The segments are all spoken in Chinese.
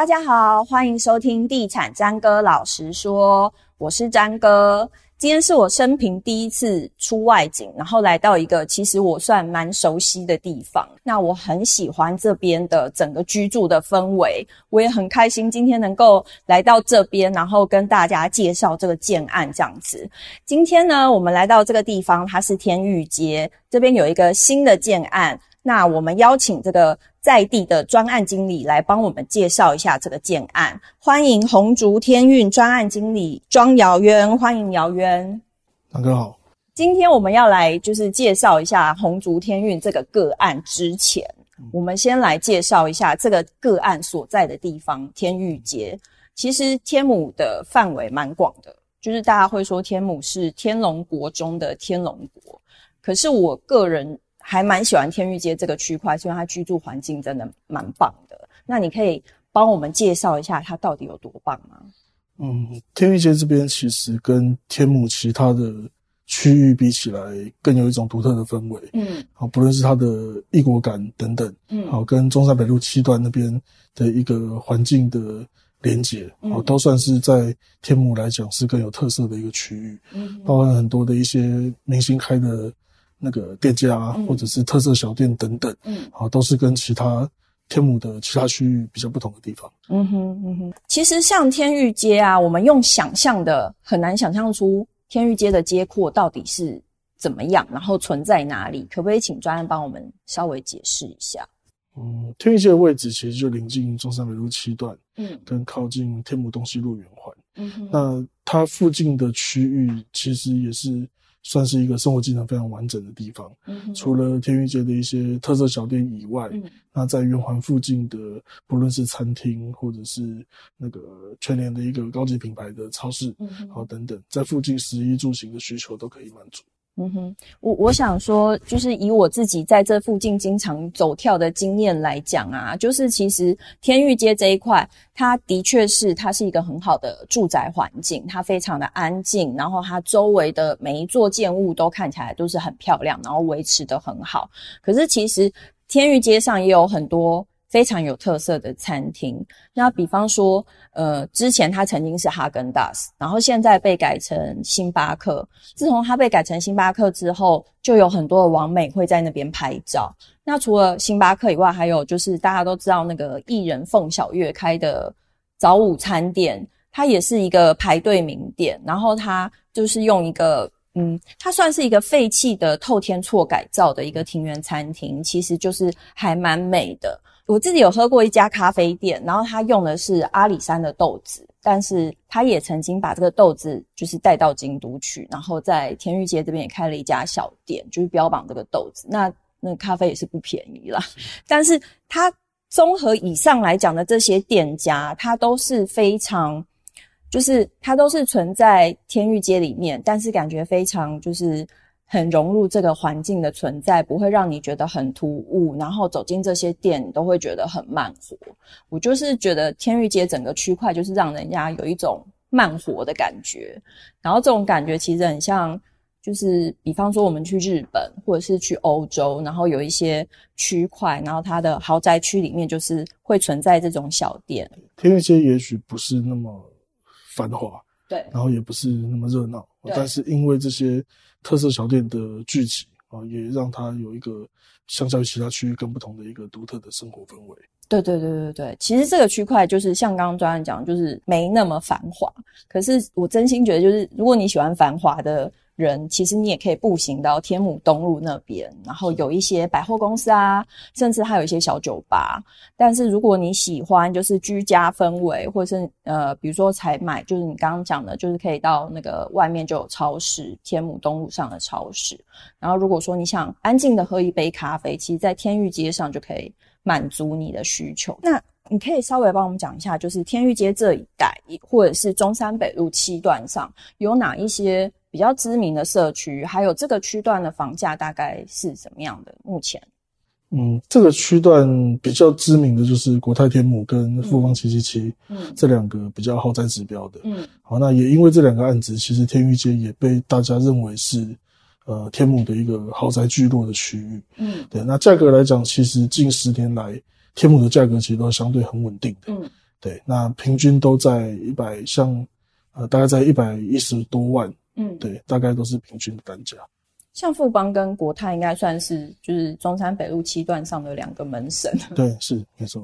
大家好，欢迎收听地产詹哥老实说，我是詹哥。今天是我生平第一次出外景，然后来到一个其实我算蛮熟悉的地方。那我很喜欢这边的整个居住的氛围，我也很开心今天能够来到这边，然后跟大家介绍这个建案这样子。今天呢，我们来到这个地方，它是天玉街，这边有一个新的建案。那我们邀请这个在地的专案经理来帮我们介绍一下这个建案。欢迎红竹天运专案经理庄尧渊，欢迎尧渊。大哥好。今天我们要来就是介绍一下红竹天运这个个案之前，我们先来介绍一下这个个案所在的地方——天玉街。其实天母的范围蛮广的，就是大家会说天母是天龙国中的天龙国，可是我个人。还蛮喜欢天玉街这个区块，因为它居住环境真的蛮棒的。那你可以帮我们介绍一下它到底有多棒吗？嗯，天玉街这边其实跟天母其他的区域比起来，更有一种独特的氛围。嗯，好，不论是它的异国感等等，嗯，好，跟中山北路七段那边的一个环境的连结，好、嗯，都算是在天母来讲是更有特色的一个区域。嗯，包含很多的一些明星开的。那个店家啊，或者是特色小店等等，嗯，啊，都是跟其他天母的其他区域比较不同的地方。嗯哼，嗯哼。其实像天域街啊，我们用想象的很难想象出天域街的街廓到底是怎么样，然后存在哪里？可不可以请专案帮我们稍微解释一下？嗯，天域街的位置其实就临近中山北路七段，嗯，跟靠近天母东西路圆环。嗯哼，那它附近的区域其实也是。算是一个生活机能非常完整的地方。嗯，除了天域街的一些特色小店以外，嗯，那在圆环附近的，不论是餐厅或者是那个全联的一个高级品牌的超市，嗯，好等等，在附近食衣住行的需求都可以满足。嗯哼，我我想说，就是以我自己在这附近经常走跳的经验来讲啊，就是其实天玉街这一块，它的确是它是一个很好的住宅环境，它非常的安静，然后它周围的每一座建物都看起来都是很漂亮，然后维持的很好。可是其实天玉街上也有很多。非常有特色的餐厅，那比方说，呃，之前它曾经是哈根达斯，然后现在被改成星巴克。自从它被改成星巴克之后，就有很多的网美会在那边拍照。那除了星巴克以外，还有就是大家都知道那个艺人凤小岳开的早午餐店，它也是一个排队名店。然后它就是用一个，嗯，它算是一个废弃的透天厝改造的一个庭园餐厅，其实就是还蛮美的。我自己有喝过一家咖啡店，然后他用的是阿里山的豆子，但是他也曾经把这个豆子就是带到京都去，然后在天玉街这边也开了一家小店，就是标榜这个豆子。那那咖啡也是不便宜啦，但是它综合以上来讲的这些店家，它都是非常，就是它都是存在天玉街里面，但是感觉非常就是。很融入这个环境的存在，不会让你觉得很突兀，然后走进这些店，都会觉得很慢活。我就是觉得天玉街整个区块就是让人家有一种慢活的感觉，然后这种感觉其实很像，就是比方说我们去日本或者是去欧洲，然后有一些区块，然后它的豪宅区里面就是会存在这种小店。天玉街也许不是那么繁华，对，然后也不是那么热闹，但是因为这些。特色小店的聚集啊，也让它有一个相较于其他区域更不同的一个独特的生活氛围。对对对对对，其实这个区块就是像刚刚专案讲，就是没那么繁华。可是我真心觉得，就是如果你喜欢繁华的。人其实你也可以步行到天母东路那边，然后有一些百货公司啊，甚至还有一些小酒吧。但是如果你喜欢就是居家氛围，或者是呃，比如说采买，就是你刚刚讲的，就是可以到那个外面就有超市，天母东路上的超市。然后如果说你想安静的喝一杯咖啡，其实在天域街上就可以满足你的需求。那你可以稍微帮我们讲一下，就是天域街这一带，或者是中山北路七段上有哪一些比较知名的社区，还有这个区段的房价大概是怎么样的？目前，嗯，这个区段比较知名的就是国泰天母跟富邦七七七，嗯，这两个比较豪宅指标的，嗯，好，那也因为这两个案子，其实天玉街也被大家认为是呃天母的一个豪宅聚落的区域，嗯，对，那价格来讲，其实近十年来。天母的价格其实都相对很稳定的，嗯，对，那平均都在一百，像呃大概在一百一十多万，嗯，对，大概都是平均的单价。像富邦跟国泰应该算是就是中山北路七段上的两个门神。对，是没错。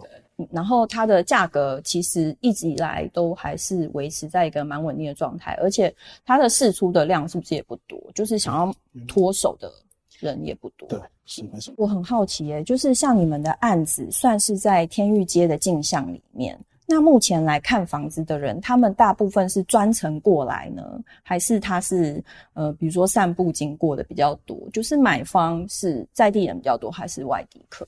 然后它的价格其实一直以来都还是维持在一个蛮稳定的状态，而且它的释出的量是不是也不多？就是想要脱手的人也不多。对，是没错。我很好奇耶，就是像你们的案子算是在天域街的镜像里面。那目前来看房子的人，他们大部分是专程过来呢，还是他是呃，比如说散步经过的比较多？就是买方是在地人比较多，还是外地客？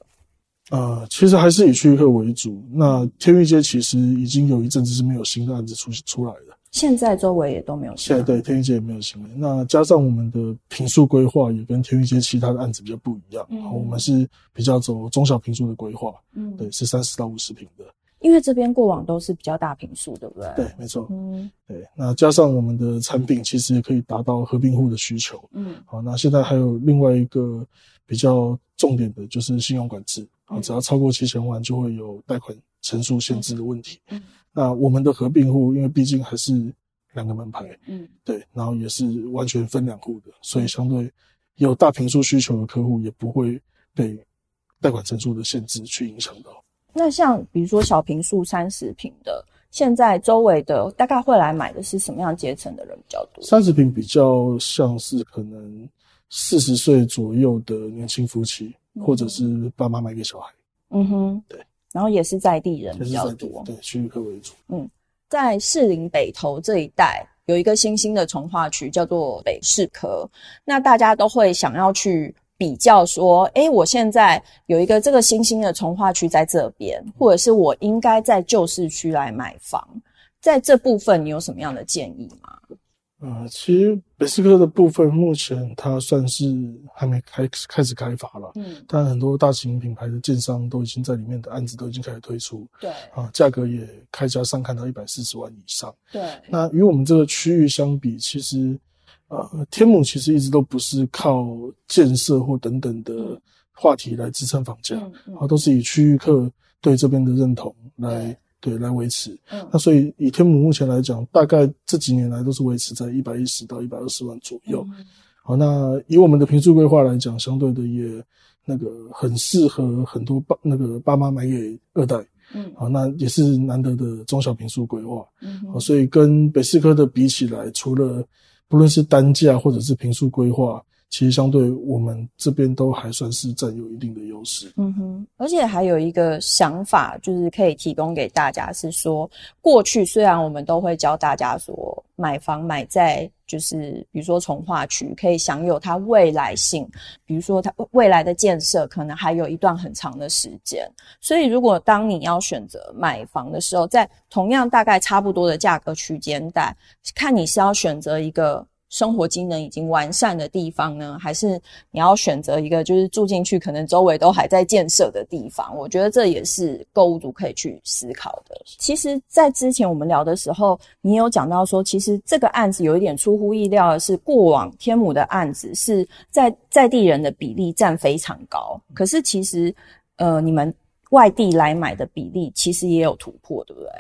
呃，其实还是以区域客为主。那天玉街其实已经有一阵子是没有新的案子出出来的，现在周围也都没有新。现在对天玉街也没有新的。那加上我们的平数规划也跟天玉街其他的案子比较不一样，嗯，我们是比较走中小平数的规划，嗯，对，是三十到五十平的。因为这边过往都是比较大平数，对不对？对，没错。嗯，对。那加上我们的产品，其实也可以达到合并户的需求。嗯，好，那现在还有另外一个比较重点的，就是信用管制。好，只要超过七千万，就会有贷款成数限制的问题。嗯，那我们的合并户，因为毕竟还是两个门牌，嗯，对，然后也是完全分两户的，所以相对有大平数需求的客户，也不会被贷款成数的限制去影响到。那像比如说小平数三十平的，现在周围的大概会来买的是什么样阶层的人比较多？三十平比较像是可能四十岁左右的年轻夫妻，嗯，或者是爸妈买给小孩。嗯哼，对。然后也是在地人比较多，对，区域客为主。嗯，在士林北投这一带有一个新兴的重划区叫做北市科，那大家都会想要去。比较说，诶，我现在有一个这个新兴的从化区在这边，或者是我应该在旧市区来买房，在这部分你有什么样的建议吗？呃，其实北斯科的部分目前它算是还没开开始开发了，嗯，但很多大型品牌的建商都已经在里面的案子都已经开始推出，对，啊，价格也开价上看到一百四十万以上，对，那与我们这个区域相比，其实。呃，天母其实一直都不是靠建设或等等的话题来支撑房价，啊、嗯嗯，都是以区域客对这边的认同来对，来维持。嗯，那所以以天母目前来讲，大概这几年来都是维持在一百一十到一百二十万左右。嗯。好，那以我们的平数规划来讲，相对的也那个很适合很多爸那个爸妈买给二代。嗯，好，那也是难得的中小平数规划。嗯，好，所以跟北四科的比起来，除了不论是单价或者是平数规划，其实相对我们这边都还算是占有一定的优势。嗯哼，而且还有一个想法，就是可以提供给大家，是说过去虽然我们都会教大家说买房买在就是比如说从化区可以享有它未来性，比如说它未来的建设可能还有一段很长的时间。所以如果当你要选择买房的时候，在同样大概差不多的价格区间带，看你是要选择一个。生活机能已经完善的地方呢，还是你要选择一个就是住进去可能周围都还在建设的地方？我觉得这也是购物族可以去思考的。其实，在之前我们聊的时候，你有讲到说，其实这个案子有一点出乎意料的是，过往天母的案子是在在地人的比例占非常高，可是其实呃，你们外地来买的比例其实也有突破，对不对？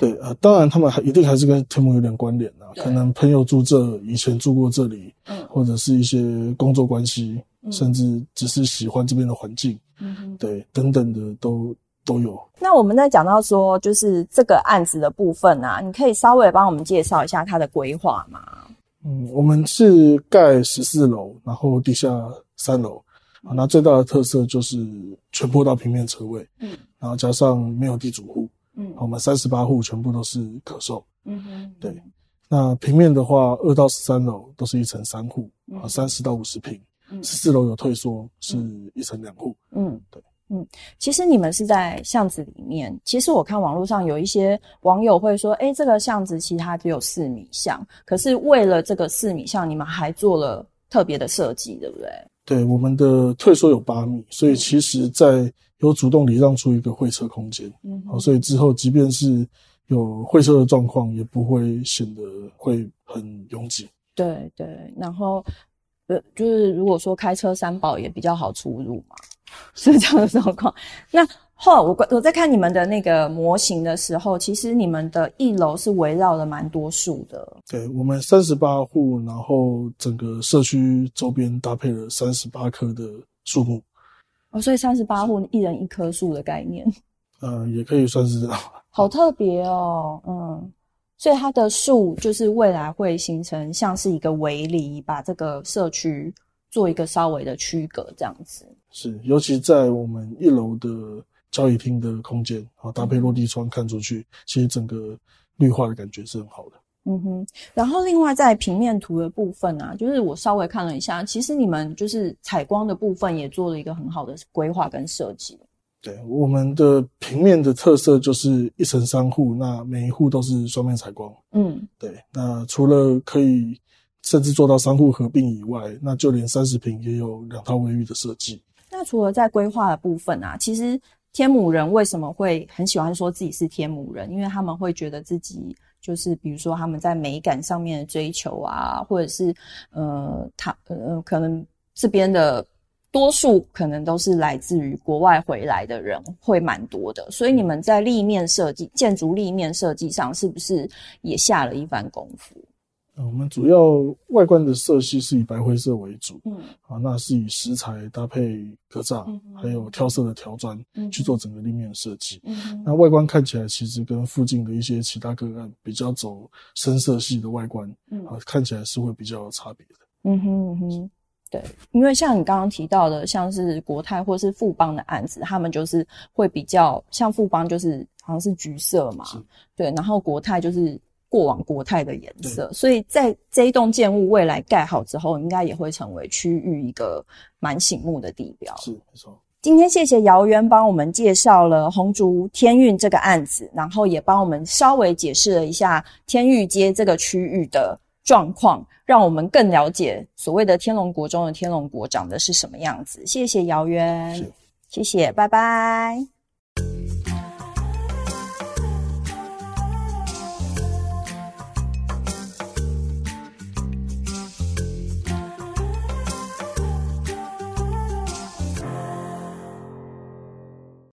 对啊，当然他们还一定还是跟天母有点关联的，可能朋友住这，以前住过这里，嗯，或者是一些工作关系，嗯，甚至只是喜欢这边的环境，嗯，对，等等的都都有。那我们在讲到说，就是这个案子的部分啊，你可以稍微帮我们介绍一下它的规划吗？嗯，我们是盖十四楼，然后地下三楼，啊，那最大的特色就是全坡道平面车位，嗯，然后加上没有地主户。嗯，我们三十八户全部都是可售。嗯哼，对。那平面的话，二到十三楼都是一层三户，啊，三十到五十坪。嗯，十四楼有退缩，是一层两户。嗯，对。嗯，其实你们是在巷子里面。其实我看网络上有一些网友会说，诶，这个巷子其实它只有四米巷，可是为了这个四米巷，你们还做了特别的设计，对不对？对，我们的退缩有八米，所以其实，在有主动礼让出一个会车空间，嗯，好，所以之后即便是有会车的状况，也不会显得会很拥挤。对对，然后呃，就是如果说开车三宝也比较好出入嘛，是这样的状况。那后来我我在看你们的那个模型的时候，其实你们的一楼是围绕了蛮多树的。对，我们三十八户，然后整个社区周边搭配了三十八棵的树木。哦，所以三十八户一人一棵树的概念。嗯，也可以算是这样。好特别哦，嗯，所以它的树就是未来会形成像是一个围篱，把这个社区做一个稍微的区隔，这样子。是，尤其在我们一楼的交易厅的空间，啊，搭配落地窗看出去，嗯、其实整个绿化的感觉是很好的。嗯哼，然后另外在平面图的部分啊，就是我稍微看了一下，其实你们就是采光的部分也做了一个很好的规划跟设计。对，我们的平面的特色就是一层三户，那每一户都是双面采光。嗯，对。那除了可以甚至做到三户合并以外，那就连三十平也有两套卫浴的设计。那除了在规划的部分啊，其实天母人为什么会很喜欢说自己是天母人？因为他们会觉得自己就是，比如说他们在美感上面的追求啊，或者是呃，他呃，可能这边的。多数可能都是来自于国外回来的人，会蛮多的。所以你们在立面设计、建筑立面设计上，是不是也下了一番功夫？我们主要外观的色系是以白灰色为主，嗯，啊，那是以石材搭配格栅，嗯、还有挑色的条砖去做整个立面设计。嗯，那外观看起来其实跟附近的一些其他个案比较走深色系的外观，嗯，啊，看起来是会比较有差别的。嗯哼嗯哼。对，因为像你刚刚提到的，像是国泰或是富邦的案子，他们就是会比较像富邦，就是好像是橘色嘛，对，然后国泰就是过往国泰的颜色，所以在这一栋建物未来盖好之后，应该也会成为区域一个蛮醒目的地标。是，没错。今天谢谢姚渊帮我们介绍了红竹天运这个案子，然后也帮我们稍微解释了一下天域街这个区域的状况，让我们更了解所谓的天龙国中的天龙国长的是什么样子。谢谢姚渊，谢谢，拜拜。